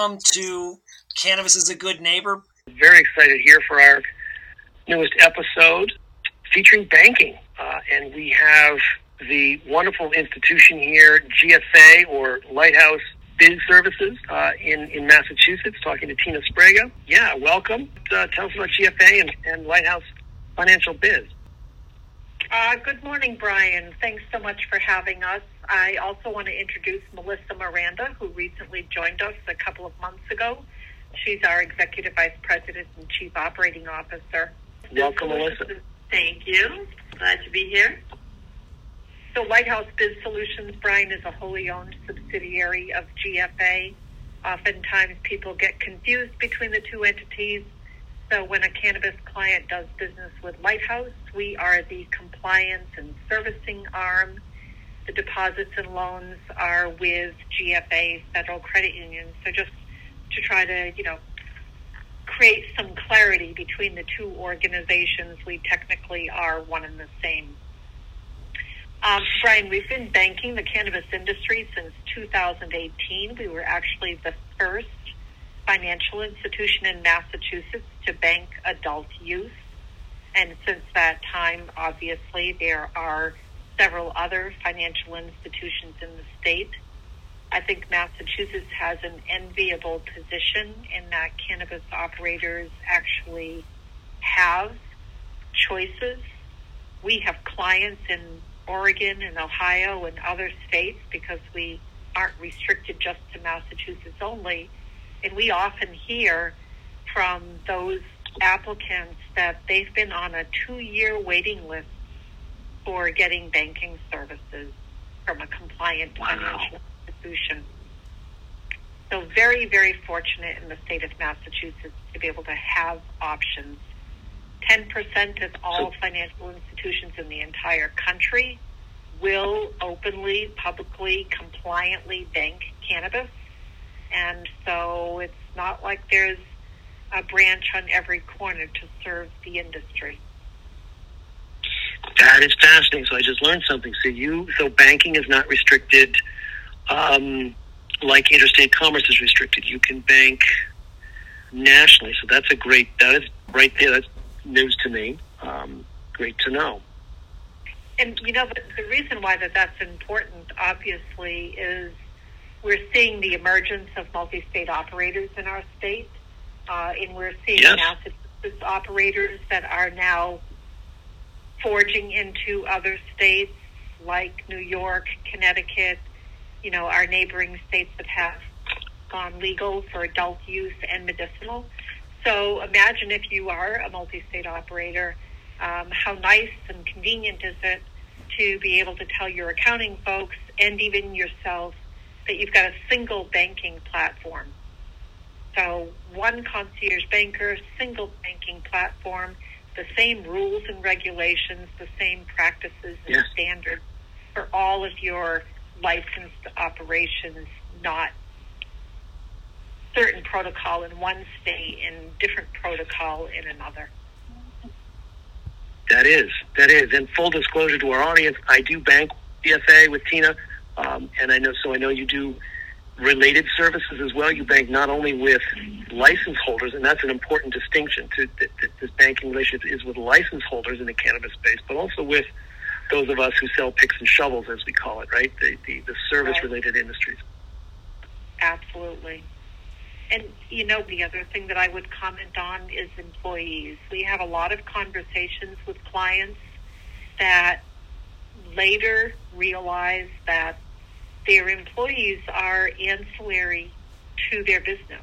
Welcome to Cannabis is a Good Neighbor. Very excited here for our newest episode featuring banking. Uh, and we have the wonderful institution here, GFA or Lighthouse Biz Services uh, in, in Massachusetts, talking to Tina Sprague. Yeah, welcome. Uh, tell us about GFA and, and Lighthouse Financial Biz. Uh, good morning, Brian. Thanks so much for having us. I also want to introduce Melissa Miranda, who recently joined us a couple of months ago. She's our Executive Vice President and Chief Operating Officer. Welcome, Melissa. Thank you. Glad to be here. So, Lighthouse Biz Solutions, Brian, is a wholly owned subsidiary of GFA. Oftentimes, people get confused between the two entities. So, when a cannabis client does business with Lighthouse, we are the compliance and servicing arm. The deposits and loans are with GFA Federal Credit Union. So, just to try to, you know, create some clarity between the two organizations, we technically are one and the same. Um, Brian, we've been banking the cannabis industry since 2018. We were actually the first financial institution in Massachusetts to bank adult use. And since that time, obviously, there are several other financial institutions in the state. I think Massachusetts has an enviable position in that cannabis operators actually have choices. We have clients in Oregon and Ohio and other states because we aren't restricted just to Massachusetts only. And we often hear from those applicants that they've been on a two year waiting list for getting banking services from a compliant Wow. financial institution. So, very, very fortunate in the state of Massachusetts to be able to have options. 10% of all financial institutions in the entire country will openly, publicly, compliantly bank cannabis. And so it's not like there's a branch on every corner to serve the industry. That is fascinating. So I just learned something. So you, so banking is not restricted, um, like interstate commerce is restricted. You can bank nationally. So that's a great. That is right there. That's news to me. Um, great to know. And you know, the, the reason why that that's important, obviously, is we're seeing the emergence of multi-state operators in our state, uh, and we're seeing Yes. Massachusetts operators that are now forging into other states like New York, Connecticut, you know, our neighboring states that have gone legal for adult use and medicinal. So imagine if you are a multi-state operator, um, how nice and convenient is it to be able to tell your accounting folks and even yourself that you've got a single banking platform. So one concierge banker, single banking platform, the same rules and regulations, the same practices and Yes. standards for all of your licensed operations, not certain protocol in one state and different protocol in another. That is. That is. And full disclosure to our audience, I do bank GFA with Tina, um, and I know so I know you do related services as well. You bank not only with license holders, and that's an important distinction. To that, that this banking relationship is with license holders in the cannabis space, but also with those of us who sell picks and shovels, as we call it, right? The the, the service related industries. Absolutely. And, you know, the other thing that I would comment on is employees. We have a lot of conversations with clients that later realize that their employees are ancillary to their business.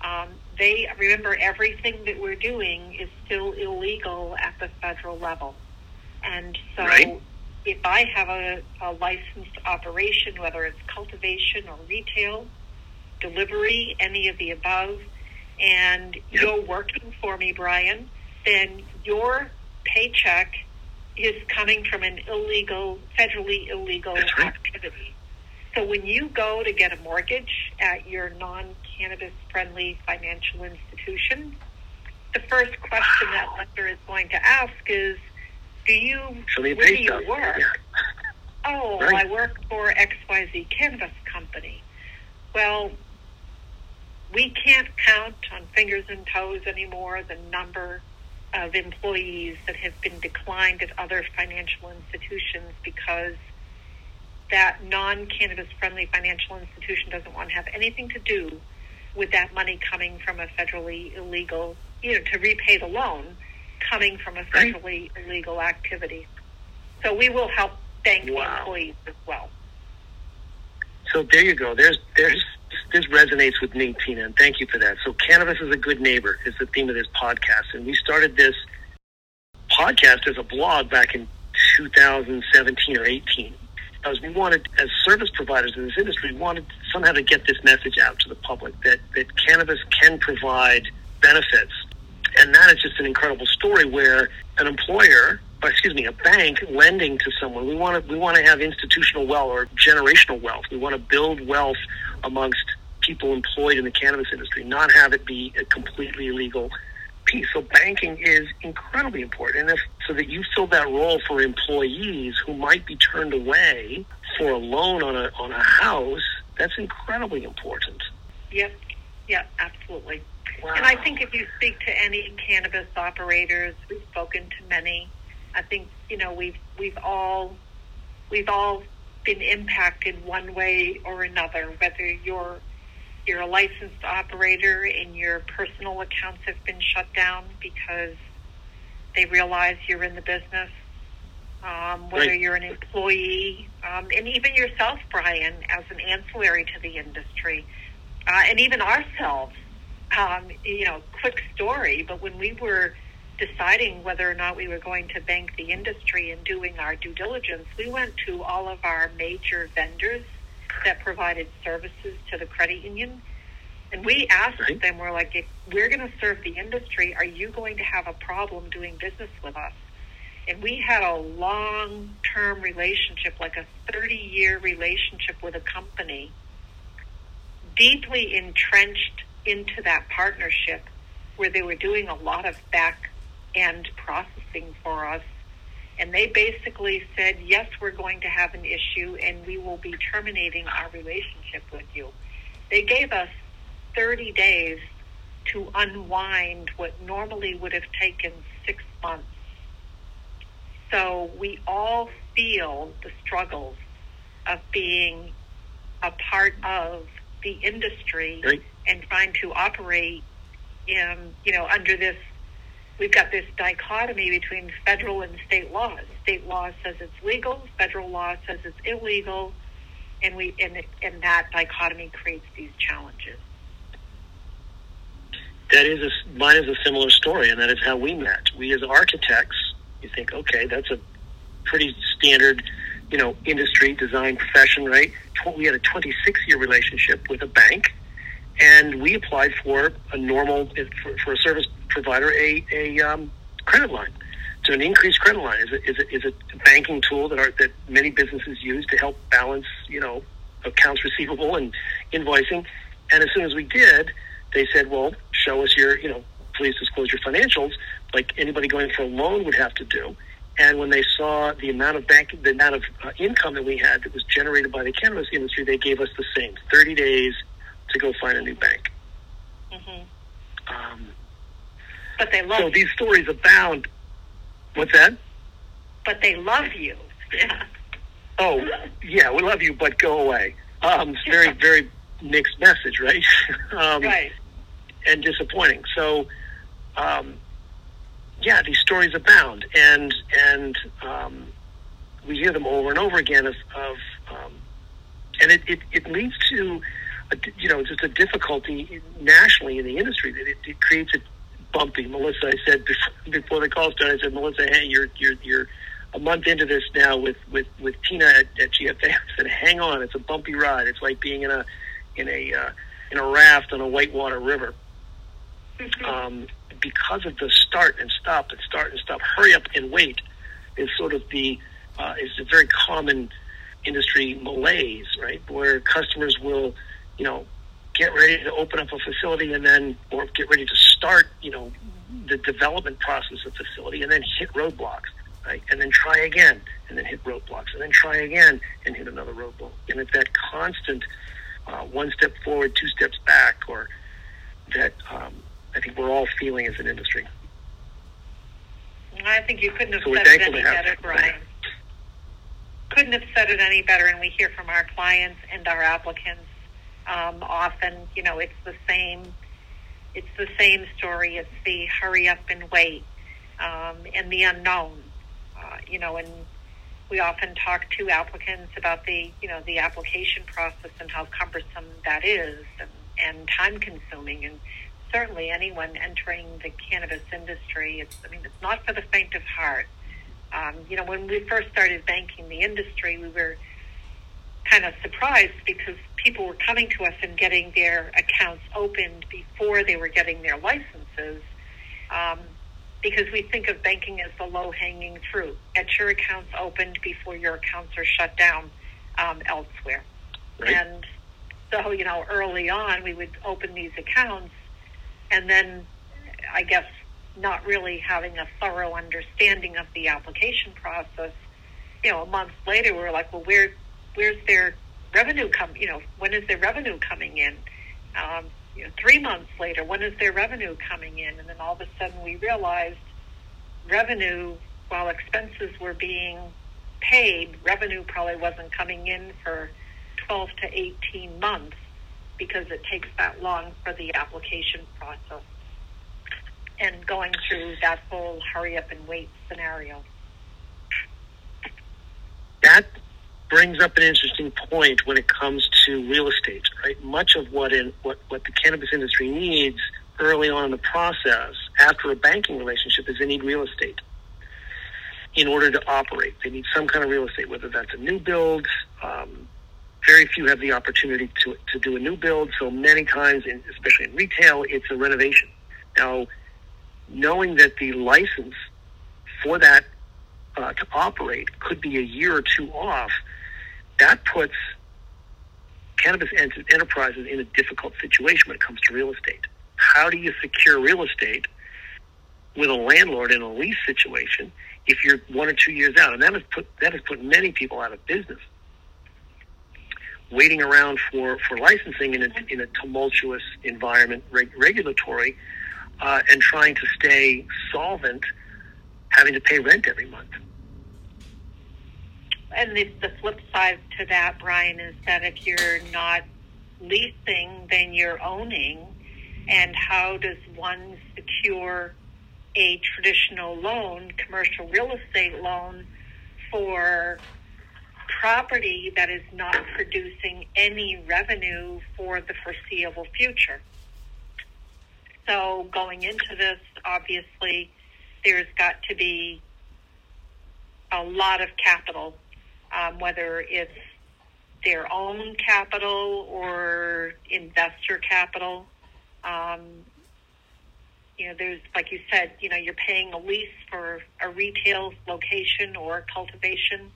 Um, they remember everything that we're doing is still illegal at the federal level. And so Right. if I have a, a licensed operation, whether it's cultivation or retail, delivery, any of the above, and Yep. you're working for me, Brian, then your paycheck is coming from an illegal, federally illegal right. activity. So when you go to get a mortgage at your non-cannabis friendly financial institution, the first question that lender is going to ask is, do you, So where do you work? Yeah. Oh, Right. I work for XYZ Cannabis Company. Well, we can't count on fingers and toes anymore the number of employees that have been declined at other financial institutions because that non-cannabis friendly financial institution doesn't want to have anything to do with that money coming from a federally illegal, you know, to repay the loan coming from a federally right. illegal activity. So we will help bank wow. employees as well. So there you go. There's there's this resonates with me, Tina, and thank you for that. So cannabis is a good neighbor is the theme of this podcast, and we started this podcast as a blog back in 2017 or 18 because we wanted, as service providers in this industry, we wanted somehow to get this message out to the public that, that cannabis can provide benefits. And that is just an incredible story where an employer, or excuse me, a bank lending to someone, we want to, we want to have institutional wealth or generational wealth. We want to build wealth amongst people employed in the cannabis industry, not have it be a completely illegal piece. So banking is incredibly important. And if so that you fill that role for employees who might be turned away for a loan on a on a house, that's incredibly important. Yep. Yeah, absolutely. Wow. And I think if you speak to any cannabis operators, we've spoken to many. I think you know we've we've all we've all been impacted one way or another, whether you're you're a licensed operator and your personal accounts have been shut down because they realize you're in the business, um, whether right. you're an employee, um, and even yourself, Brian, as an ancillary to the industry, uh, and even ourselves. Um, you know, quick story, but when we were deciding whether or not we were going to bank the industry and doing our due diligence, we went to all of our major vendors that provided services to the credit union. And we asked right. them, we're like, if we're going to serve the industry, are you going to have a problem doing business with us? And we had a long term relationship, like a 30 year relationship with a company, deeply entrenched into that partnership where they were doing a lot of back end processing for us and they basically said, yes, we're going to have an issue and we will be terminating our relationship with you. They gave us 30 days to unwind what normally would have taken six months. So we all feel the struggles of being a part of the industry right. and trying to operate in, you know, under this we've got this dichotomy between federal and state laws. State law says it's legal, federal law says it's illegal, and we and, and that dichotomy creates these challenges. That is a, mine is a similar story, and that is how we met. We as architects, you think, okay, that's a pretty standard, you know, industry design profession, right? We had a 26 year relationship with a bank, and we applied for a normal for, for a service provider a, a um, credit line. So an increased credit line is a, is a, is a banking tool that are that many businesses use to help balance, you know, accounts receivable and invoicing. And as soon as we did, they said, "Well, show us your, you know, please disclose your financials, like anybody going for a loan would have to do." And when they saw the amount of bank, the amount of uh, income that we had that was generated by the cannabis industry, they gave us the same 30 days to go find a new bank. Mm-hmm. Um, but they love so you. these stories abound. What's that? But they love you. Yeah. Oh, yeah, we love you, but go away. Um, it's very, very mixed message, right? um, right. And disappointing. So, um, yeah, these stories abound, and and um, we hear them over and over again of, of um, and it, it, it leads to, you know, just a difficulty nationally in the industry that it, it creates a bumpy. Melissa, I said before, before the call started, I said, Melissa, hey, you're you're you're a month into this now with with with Tina at, at GFA. I said, hang on, it's a bumpy ride. It's like being in a in a uh, in a raft on a whitewater river. Mm-hmm. Um, because of the start and stop and start and stop, hurry up and wait is sort of the uh, is a very common industry malaise, right? Where customers will, you know, get ready to open up a facility and then, or get ready to start, you know, the development process of facility and then hit roadblocks, right? And then try again and then hit roadblocks and then try again and hit another roadblock. And it's that constant uh, one step forward, two steps back, or that um, I think we're all feeling as an industry. I think you couldn't have So said it any better. Brian. Couldn't have said it any better, and we hear from our clients and our applicants um, often. You know, it's the same. It's the same story. It's the hurry up and wait, um, and the unknown. Uh, you know, and we often talk to applicants about the you know the application process and how cumbersome that is, and, and time consuming, and certainly anyone entering the cannabis industry. It's I mean, it's not for the faint of heart. Um, you know, when we first started banking the industry, we were kind of surprised because people were coming to us and getting their accounts opened before they were getting their licenses. Um, because we think of banking as the low hanging fruit. Get your accounts opened before your accounts are shut down um, elsewhere. Right? And so, you know, early on, we would open these accounts, and then I guess not really having a thorough understanding of the application process. You know, a month later, we were like, well, where, where's their revenue come? You know, when is their revenue coming in? Um, you know, three months later, when is their revenue coming in? And then all of a sudden, we realized revenue, while expenses were being paid, revenue probably wasn't coming in for 12 to 18 months because it takes that long for the application process and going through that whole hurry up and wait scenario. that brings up an interesting point when it comes to real estate, right? Much of what in what, what the cannabis industry needs early on in the process, after a banking relationship, is they need real estate in order to operate. They need some kind of real estate, whether that's a new build. Um, very few have the opportunity to to do a new build, so many times, in, especially in retail, it's a renovation. Now, knowing that the license for that uh, to operate could be a year or two off, that puts cannabis ent- enterprises in a difficult situation when it comes to real estate. How do you secure real estate with a landlord in a lease situation if you're one or two years out? And that has put that has put many people out of business. Waiting around for, for licensing in a, in a tumultuous environment, reg- regulatory, uh, and trying to stay solvent, having to pay rent every month. And the, the flip side to that, Brian, is that if you're not leasing, then you're owning. And how does one secure a traditional loan, commercial real estate loan, for property that is not producing any revenue for the foreseeable future? So, going into this, obviously, there's got to be a lot of capital um, whether it's their own capital or investor capital. Um, you know, there's, like you said, you know, you're paying a lease for a retail location or cultivation,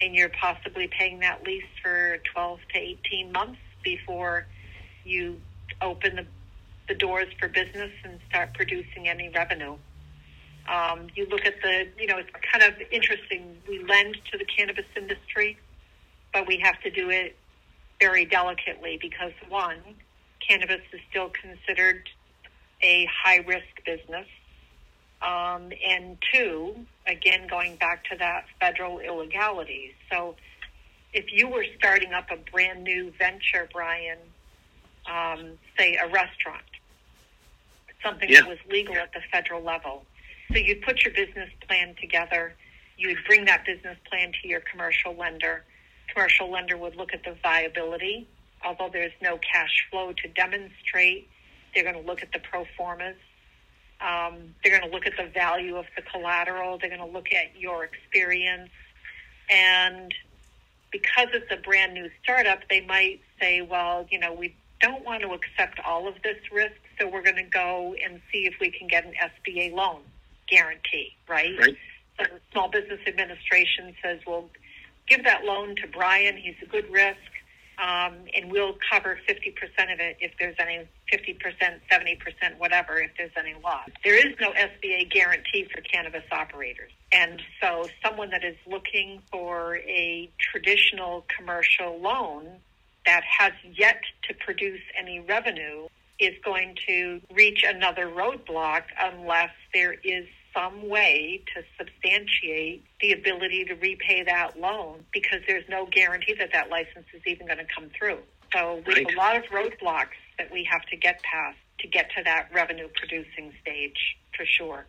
and you're possibly paying that lease for 12 to 18 months before you open the, the doors for business and start producing any revenue. Um, you look at the, you know, it's kind of interesting. We lend to the cannabis industry, but we have to do it very delicately because one, cannabis is still considered a high risk business. Um, and two, again, going back to that federal illegality. So if you were starting up a brand new venture, Brian, um, say a restaurant, something Yeah. that was legal at the federal level, so you'd put your business plan together. You would bring that business plan to your commercial lender. Commercial lender would look at the viability. Although there's no cash flow to demonstrate, they're going to look at the pro formas. Um, they're going to look at the value of the collateral. They're going to look at your experience. And because it's a brand new startup, they might say, well, you know, we don't want to accept all of this risk, so we're going to go and see if we can get an SBA loan guarantee, right? Right. So the Small Business Administration says, well, give that loan to Brian. He's a good risk, um, and we'll cover 50% of it if there's any 50%, 70%, whatever, if there's any loss. There is no SBA guarantee for cannabis operators. And so someone that is looking for a traditional commercial loan that has yet to produce any revenue is going to reach another roadblock unless there is some way to substantiate the ability to repay that loan because there's no guarantee that that license is even going to come through. So we Right. a lot of roadblocks that we have to get past to get to that revenue producing stage for sure.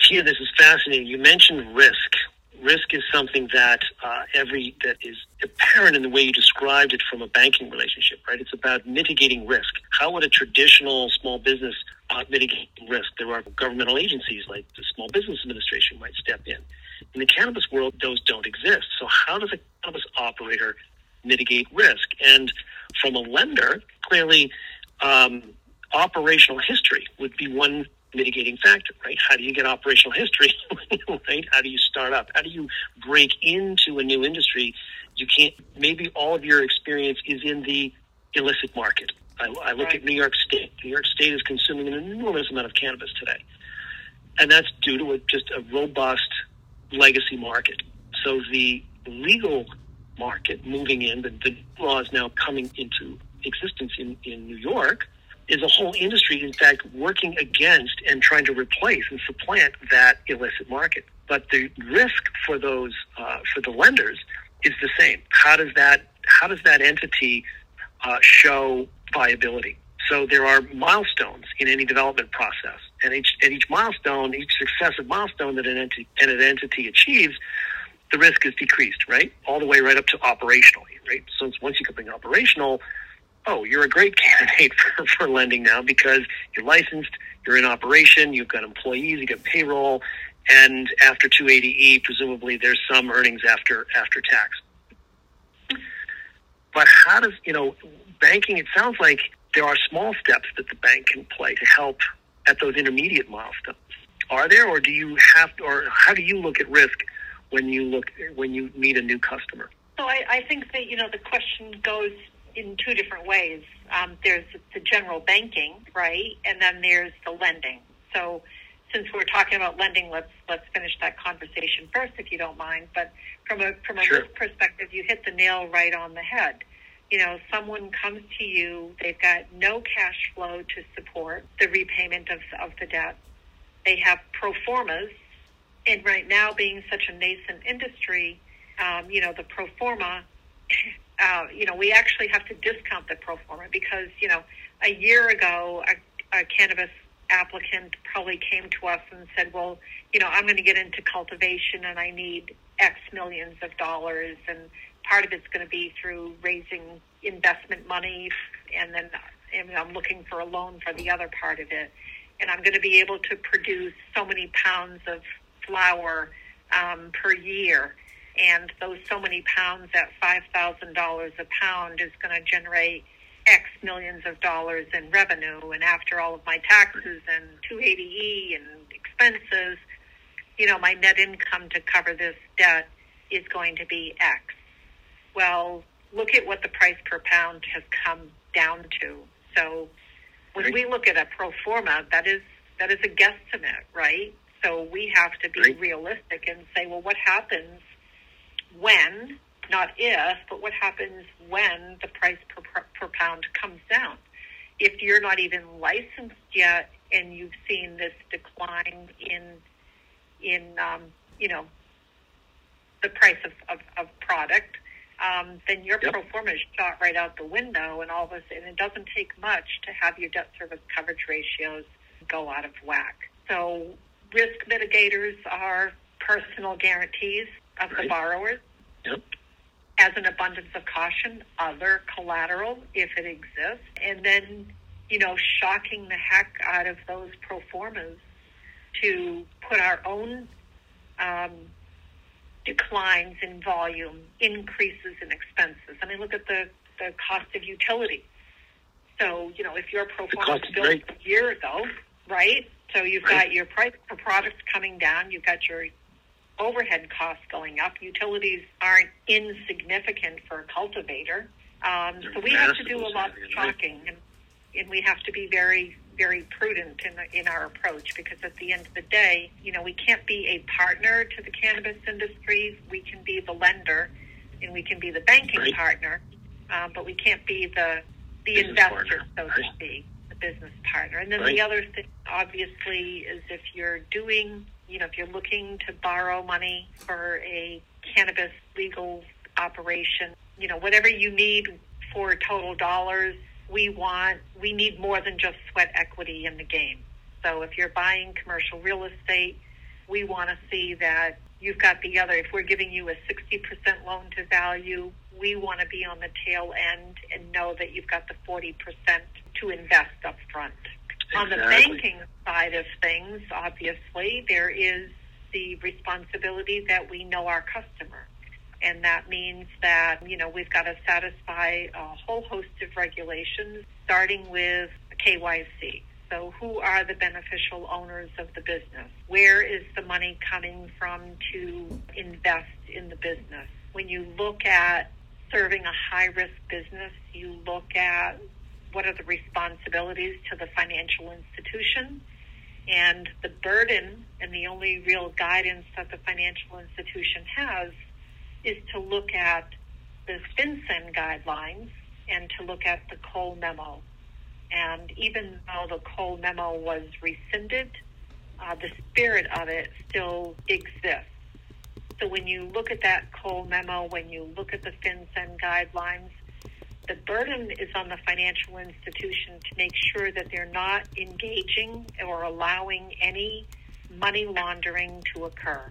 Tina, this is fascinating. You mentioned risk. Risk is something that uh, every that is apparent in the way you described it from a banking relationship, right? It's about mitigating risk. How would a traditional small business uh, mitigate risk? There are governmental agencies like the Small Business Administration might step in. In the cannabis world, those don't exist. So how does a cannabis operator mitigate risk? And from a lender, clearly, um, operational history would be one mitigating factor, right? How do you get operational history, right? How do you start up? How do you break into a new industry? You can't, maybe all of your experience is in the illicit market. I, I look Right. at New York State. New York State is consuming an enormous amount of cannabis today. And that's due to a, just a robust legacy market. So the legal market moving in, the, the law is now coming into existence in, in New York, is a whole industry, in fact, working against and trying to replace and supplant that illicit market. But the risk for those, uh, for the lenders, is the same. How does that, how does that entity uh, show viability? So there are milestones in any development process, and each at each milestone, each successive milestone that an entity, an entity achieves, the risk is decreased, right? All the way right up to operationally, right? So once you become operational, oh, you're a great candidate for, for lending now because you're licensed, you're in operation, you've got employees, you got payroll, and after 280E, presumably there's some earnings after after tax. But how does you know banking? It sounds like there are small steps that the bank can play to help at those intermediate milestones. Are there, or do you have, or how do you look at risk when you look when you meet a new customer? So I, I think that you know the question goes in two different ways. Um, there's the general banking, right, and then there's the lending. So since we're talking about lending, let's let's finish that conversation first, if you don't mind. But from a from a Sure. risk perspective, you hit the nail right on the head. You know, someone comes to you, they've got no cash flow to support the repayment of of the debt. They have pro formas, and right now, being such a nascent industry, um, you know, the pro forma, uh, you know, we actually have to discount the pro forma because, you know, a year ago, a, a cannabis applicant probably came to us and said, well, you know, I'm going to get into cultivation and I need X millions of dollars. And part of it's going to be through raising investment money. And then and I'm looking for a loan for the other part of it. And I'm going to be able to produce so many pounds of flower um, per year. And those so many pounds at $5,000 a pound is going to generate X millions of dollars in revenue. And after all of my taxes and 280E and expenses, you know, my net income to cover this debt is going to be X. Well, look at what the price per pound has come down to. So when we look at a pro forma, that is that is a guesstimate, right? So we have to be realistic and say, well, what happens when, not if, but what happens when the price per, per, pound comes down? If you're not even licensed yet and you've seen this decline in in um, you know the price of, of, of product, um, then your Yep. pro forma is shot right out the window, and all of this, and it doesn't take much to have your debt service coverage ratios go out of whack. So risk mitigators are personal guarantees of the borrowers Yep. as an abundance of caution, other collateral if it exists, and then, you know, shocking the heck out of those pro formas to put our own um, declines in volume, increases in expenses. I mean, look at the, the cost of utilities. So, you know, if your pro forma was built a year ago, right? So you've Right. got your price per products coming down, you've got your overhead costs going up. Utilities aren't insignificant for a cultivator. Um, so we have to do a lot of this area, right? shocking, and, and we have to be very, very prudent in, in our approach because at the end of the day, you know, we can't be a partner to the cannabis industry. We can be the lender, and we can be the banking Right. partner, um, but we can't be the the Business investor, partner, so to speak. business partner. And then Right. the other thing, obviously, is if you're doing, you know, if you're looking to borrow money for a cannabis legal operation, you know, whatever you need for total dollars, we want, we need more than just sweat equity in the game. So if you're buying commercial real estate, we want to see that you've got the other. If we're giving you a 60% loan to value, we want to be on the tail end and know that you've got the 40% to invest up front. On the banking side of things, obviously, there is the responsibility that we know our customer. And that means that, you know, we've got to satisfy a whole host of regulations, starting with KYC. So, who are the beneficial owners of the business? Where is the money coming from to invest in the business? When you look at serving a high risk business, you look at what are the responsibilities to the financial institution and the burden and the only real guidance that the financial institution has is to look at the FinCEN guidelines and to look at the Cole memo. And even though the Cole memo was rescinded, uh, the spirit of it still exists. So when you look at that Cole memo, when you look at the FinCEN guidelines, the burden is on the financial institution to make sure that they're not engaging or allowing any money laundering to occur.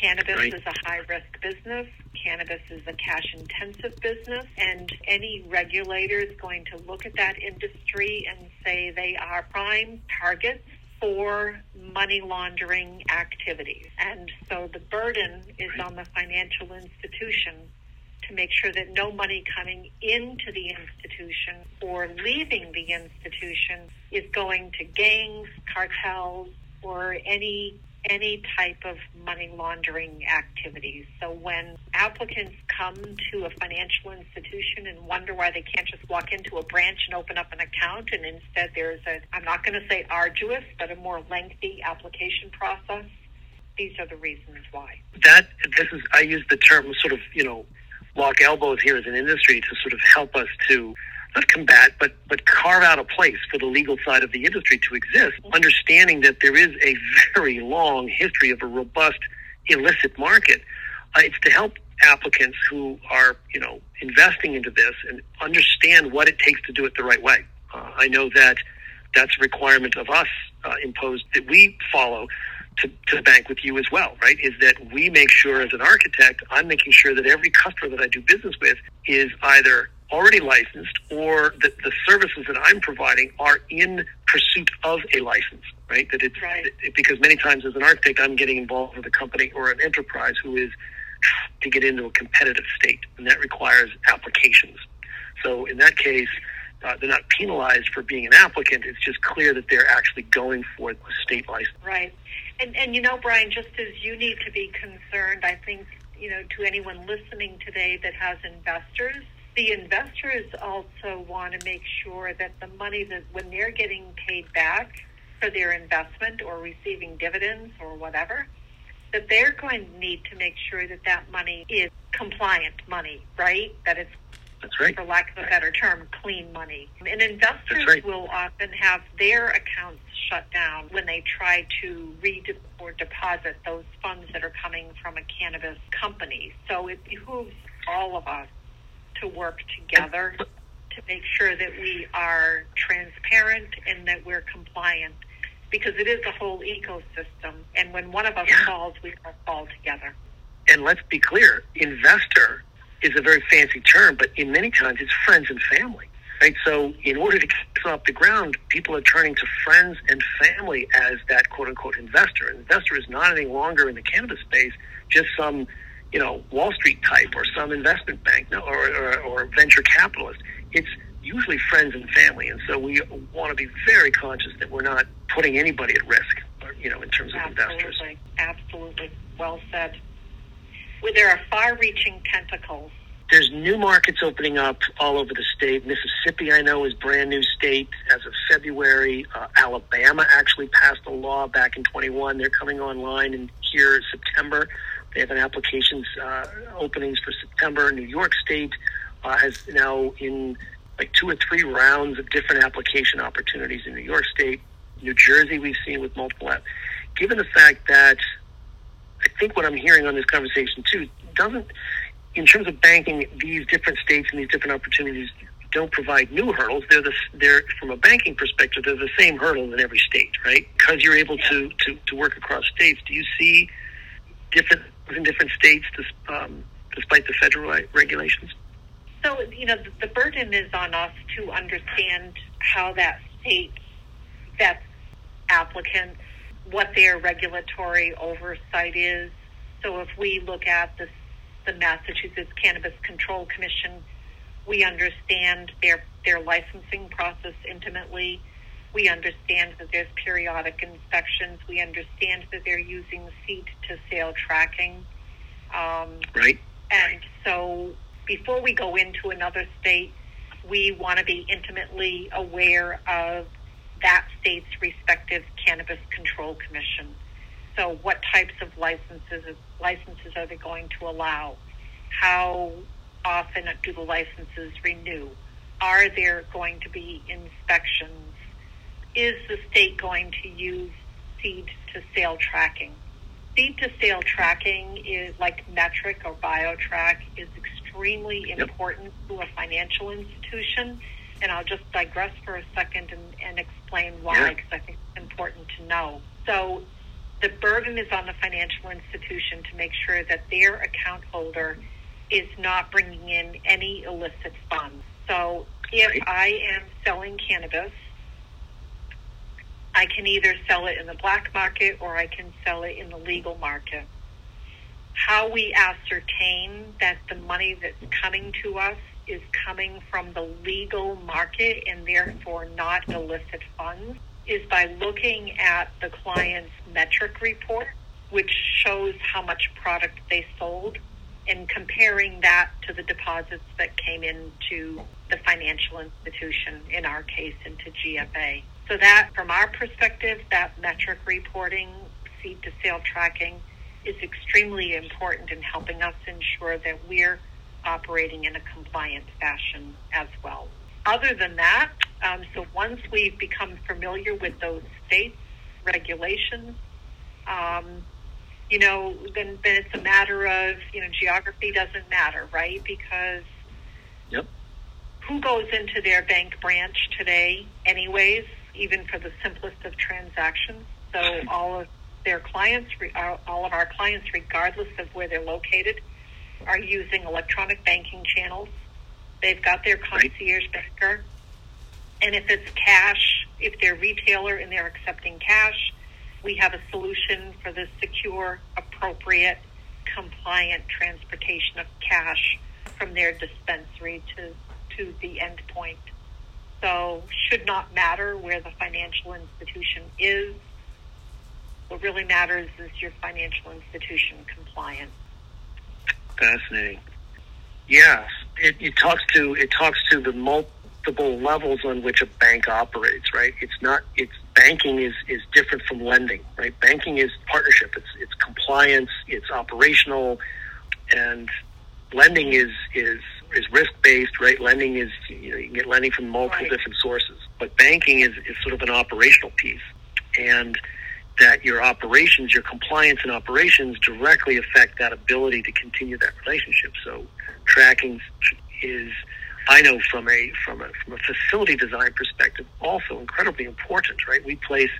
Cannabis Right. is a high risk business. Cannabis is a cash intensive business, and any regulator is going to look at that industry and say they are prime targets for money laundering activities. And so the burden is on the financial institution to make sure that no money coming into the institution or leaving the institution is going to gangs, cartels, or any any type of money laundering activities. So when applicants come to a financial institution and wonder why they can't just walk into a branch and open up an account and instead there's a I'm not going to say arduous, but a more lengthy application process, these are the reasons why. that this is I use the term sort of you know lock elbows here as an industry to sort of help us to not combat but but carve out a place for the legal side of the industry to exist understanding that there is a very long history of a robust illicit market. Uh, it's to help applicants who are you know investing into this and understand what it takes to do it the right way. Uh, I know that that's a requirement of us uh, imposed that we follow to, to bank with you as well, right? Is that we make sure as an architect, I'm making sure that every customer that I do business with is either already licensed or that the services that I'm providing are in pursuit of a license, right? That it's Right. it- because many times as an architect, I'm getting involved with a company or an enterprise who is to get into a competitive state, and that requires applications. So in that case, uh, they're not penalized for being an applicant. It's just clear that they're actually going for a state license. Right. And and you know, Brian, just as you need to be concerned, I think, you know, to anyone listening today that has investors, the investors also want to make sure that the money that when they're getting paid back for their investment or receiving dividends or whatever, that they're going to need to make sure that that money is compliant money, right? That it's That's right. for lack of a better term, clean money. And investors right. will often have their accounts shut down when they try to read or deposit those funds that are coming from a cannabis company. So it behooves all of us to work together to make sure that we are transparent and that we're compliant because it is a whole ecosystem. And when one of us Yeah. falls, we all fall together. And let's be clear, investor is a very fancy term, but in many times it's friends and family. Right? So in order to this off the ground, people are turning to friends and family as that quote unquote investor. An investor is not any longer in the cannabis space just some, you know, Wall Street type or some investment bank or, or, or venture capitalist. It's usually friends and family. And so we want to be very conscious that we're not putting anybody at risk, you know, in terms of investors. Absolutely. Absolutely. Well said. Well, there are far reaching tentacles. there's new markets opening up all over the state. Mississippi, I know, is brand new state as of February. Uh, Alabama actually passed a law back in 21. They're coming online in here in September. They have an applications uh, openings for September. New York State uh, has now in like two or three rounds of different application opportunities in New York State, New Jersey. We've seen with multiple apps. Given the fact that think what I'm hearing on this conversation too doesn't, in terms of banking, these different states and these different opportunities don't provide new hurdles. They're the they're from a banking perspective, they're the same hurdles in every state, right? Because you're able to, to, to work across states. Do you see different in different states, um, despite the federal regulations? So you know the, the burden is on us to understand how that state vets applicants, what their regulatory oversight is. So if we look at the the Massachusetts Cannabis Control Commission we understand their their licensing process intimately. We understand that there's periodic inspections. We understand that they're using seed to sale tracking. Um, right. And so before we go into another state, we want to be intimately aware of that state's respective cannabis control commission. So what types of licenses licenses are they going to allow? How often do the licenses renew? Are there going to be inspections? Is the state going to use seed to sale tracking? Seed to sale tracking is like Metrc or BioTrack is extremely important to a financial institution. And I'll just digress for a second and, and explain why, because yeah. I think it's important to know. So the burden is on the financial institution to make sure that their account holder is not bringing in any illicit funds. So if right. I am selling cannabis, I can either sell it in the black market or I can sell it in the legal market. How we ascertain that the money that's coming to us is coming from the legal market and therefore not illicit funds is by looking at the client's Metrc report, which shows how much product they sold and comparing that to the deposits that came into the financial institution, in our case, into GFA. So that, from our perspective, that Metrc reporting, seed to sale tracking, is extremely important in helping us ensure that we're operating in a compliant fashion as well. Other than that, um, so once we've become familiar with those states' regulations, um, you know, then then it's a matter of you know geography doesn't matter, right? Because yep. who goes into their bank branch today, anyways, even for the simplest of transactions? So all of their clients, all of our clients, regardless of where they're located, are using electronic banking channels. They've got their concierge banker, and if it's cash, if they're retailer and they're accepting cash we have a solution for the secure, appropriate, compliant transportation of cash from their dispensary to, to the end point. So, should not matter where the financial institution is. What really matters is your financial institution compliant. Fascinating. Yes, it, it talks to it talks to the multiple levels on which a bank operates, right? It's not, it's banking is, is different from lending, right? Banking is partnership. It's, it's compliance. It's operational and lending is, is, is risk based, right? Lending is, you know, you can get lending from multiple right. different sources, but banking is, is sort of an operational piece. And, that your operations, your compliance and operations directly affect that ability to continue that relationship. So tracking is I know from a from a from a facility design perspective, also incredibly important, right? We place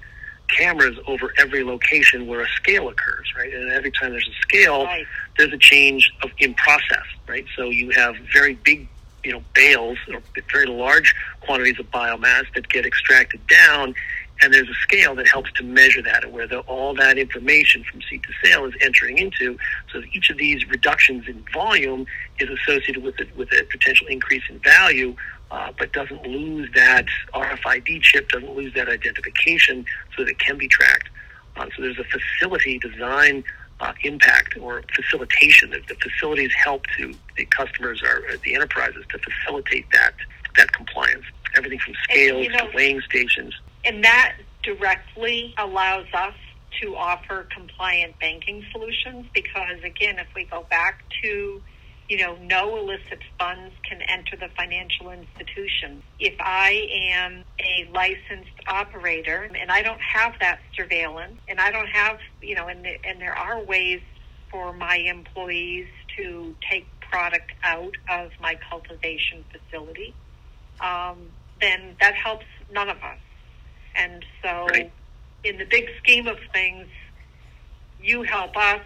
cameras over every location where a scale occurs, right? And every time there's a scale, right. there's a change of in process, right? So you have very big, you know, bales or very large quantities of biomass that get extracted down and there's a scale that helps to measure that and where the, all that information from seed to sale is entering into. So each of these reductions in volume is associated with, it, with a potential increase in value, uh, but doesn't lose that RFID chip, doesn't lose that identification so that it can be tracked. Uh, so there's a facility design uh, impact or facilitation that the facilities help to the customers or the enterprises to facilitate that that compliance. Everything from scales and, you know, to weighing stations. And that directly allows us to offer compliant banking solutions because, again, if we go back to you know, no illicit funds can enter the financial institution. If I am a licensed operator and I don't have that surveillance, and I don't have, you know, and, and there are ways for my employees to take product out of my cultivation facility, um, then that helps none of us. And so, Right. in the big scheme of things, you help us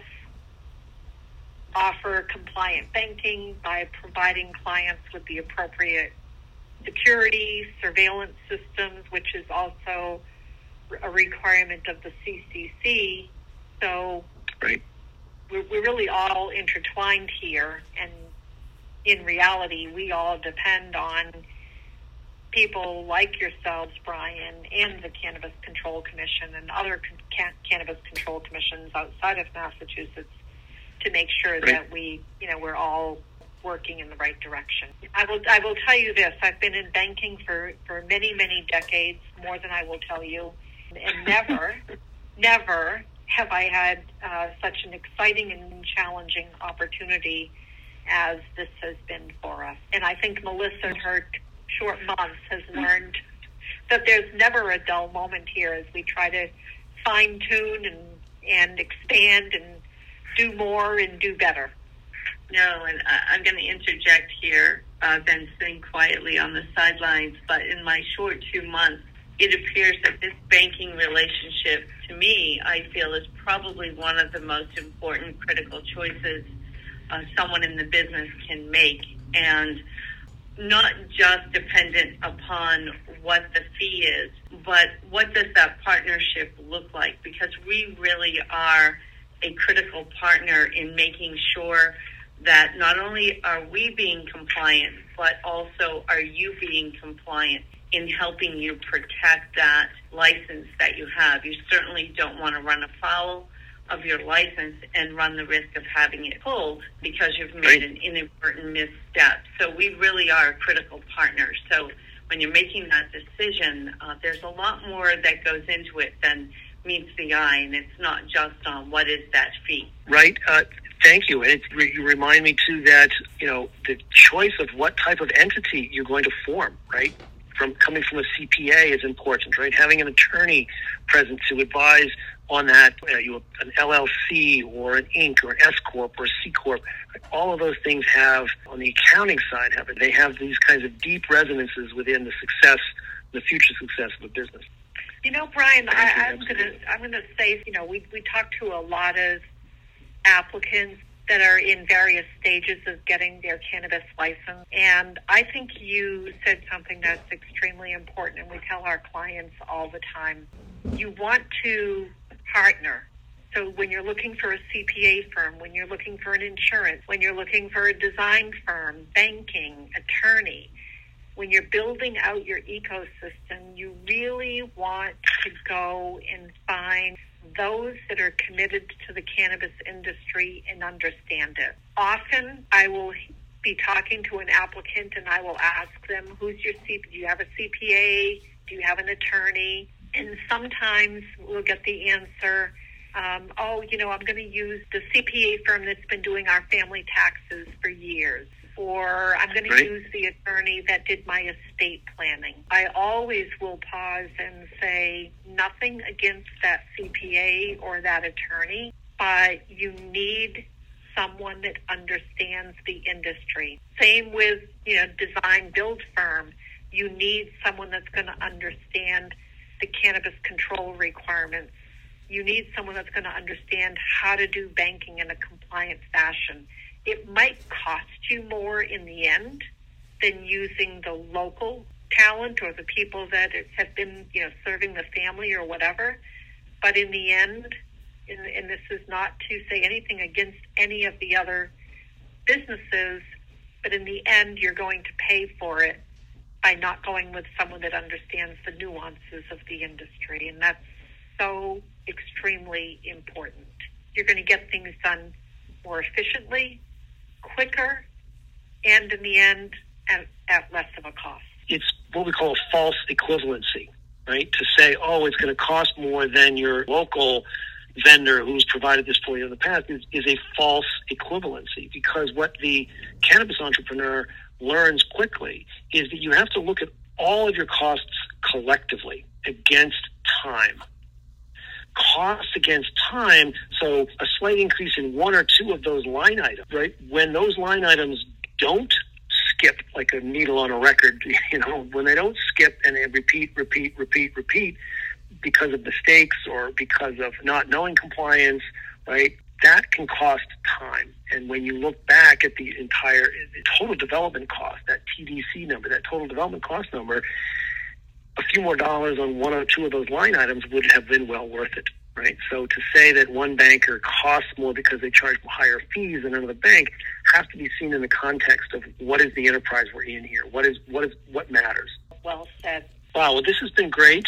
offer compliant banking by providing clients with the appropriate security, surveillance systems, which is also a requirement of the CCC. So Right. we're, we're really all intertwined here, and in reality, we all depend on people like yourselves, Brian, and the Cannabis Control Commission and other can- cannabis control commissions outside of Massachusetts to make sure Right. that we, you know, we're all working in the right direction. I will, I will tell you this: I've been in banking for for many, many decades, more than I will tell you, and never, never have I had uh, such an exciting and challenging opportunity as this has been for us. And I think Melissa, in her short months, has learned that there's never a dull moment here as we try to fine tune and, and expand and do more and do better. No, and I, I'm going to interject here. I've been sitting quietly on the sidelines, but in my short two months, it appears that this banking relationship, to me, I feel is probably one of the most important critical choices uh, someone in the business can make. And not just dependent upon what the fee is, but what does that partnership look like? Because we really are a critical partner in making sure that not only are we being compliant, but also are you being compliant in helping you protect that license that you have. You certainly don't want to run afoul of your license and run the risk of having it pulled because you've made an inadvertent misstep. So we really are a critical partner. So when you're making that decision, uh, there's a lot more that goes into it than meets the eye, and it's not just on what is that fee. Right. Uh, thank you. And it, re- you remind me too that you know the choice of what type of entity you're going to form. Right. From coming from a CPA is important. Right. Having an attorney present to advise on that. Uh, you an LLC or an Inc. or an S corp or a C corp. All of those things have on the accounting side have it. They have these kinds of deep resonances within the success, the future success of a business. You know, Brian, I, I'm gonna. I'm gonna say, you know, we we talk to a lot of applicants that are in various stages of getting their cannabis license, and I think you said something that's extremely important, and we tell our clients all the time. You want to partner. So when you're looking for a CPA firm, when you're looking for an insurance, when you're looking for a design firm, banking, attorney, when you're building out your ecosystem, you really want to go and find those that are committed to the cannabis industry and understand it. Often I will be talking to an applicant and I will ask them, who's your CPA? Do you have a CPA? Do you have an attorney? And sometimes we'll get the answer, um, oh, you know, I'm going to use the CPA firm that's been doing our family taxes for years. Or I'm going to use the attorney that did my estate planning. I always will pause and say nothing against that CPA or that attorney, but you need someone that understands the industry. Same with, you know, design build firm. You need someone that's going to understand the cannabis control requirements. You need someone that's going to understand how to do banking in a compliant fashion. It might cost you more in the end than using the local talent or the people that have been, you know, serving the family or whatever. But in the end, and, and this is not to say anything against any of the other businesses, but in the end, you're going to pay for it by not going with someone that understands the nuances of the industry. And that's so extremely important. You're going to get things done more efficiently, quicker, and in the end, at, at less of a cost. it's what we call false equivalency, right? To say, oh, it's going to cost more than your local vendor who's provided this for you in the past is, is a false equivalency because what the cannabis entrepreneur learns quickly is that you have to look at all of your costs collectively against time. Costs against time, so a slight increase in one or two of those line items, right? When those line items don't skip like a needle on a record, you know, when they don't skip and they repeat, repeat, repeat, repeat because of mistakes or because of not knowing compliance, right? That can cost time. And when you look back at the entire the total development cost, that TDC number, that total development cost number, a few more dollars on one or two of those line items would have been well worth it, right? So to say that one banker costs more because they charge higher fees than another bank has to be seen in the context of what is the enterprise we're in here. What is what is what matters. Well said. Wow, well, this has been great.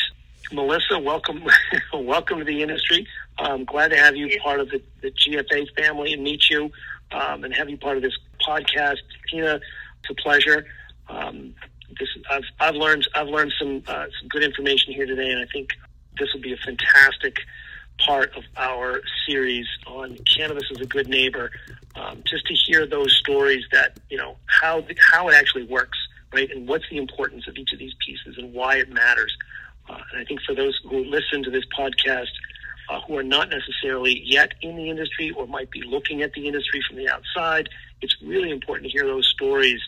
Melissa, welcome, welcome to the industry. I'm glad to have you part of the, the GFA family and meet you, um, and have you part of this podcast. Tina, it's a pleasure. Um, this, I've, I've learned I've learned some uh, some good information here today, and I think this will be a fantastic part of our series on cannabis as a good neighbor. Um, just to hear those stories that you know how how it actually works, right, and what's the importance of each of these pieces and why it matters. Uh, and I think for those who listen to this podcast uh, who are not necessarily yet in the industry or might be looking at the industry from the outside, it's really important to hear those stories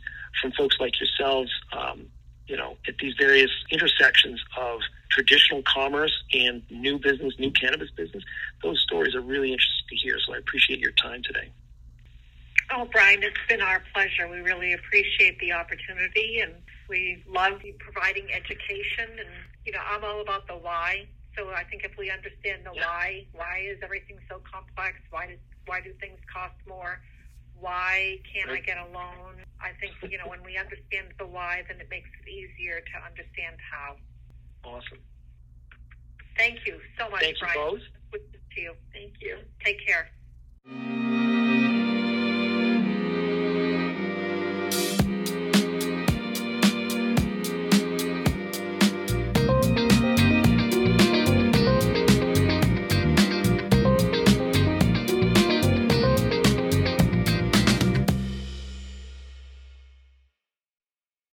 from folks like yourselves, um, you know, at these various intersections of traditional commerce and new business, new cannabis business. Those stories are really interesting to hear. So I appreciate your time today. Oh, Brian, it's been our pleasure. We really appreciate the opportunity and we love providing education and you know, I'm all about the why. So I think if we understand the yeah. why, why is everything so complex? Why does why do things cost more? Why can't right. I get a loan? I think you know when we understand the why, then it makes it easier to understand how. Awesome. Thank you so much, Thank Brian. You both. Good to you. Thank you. Take care.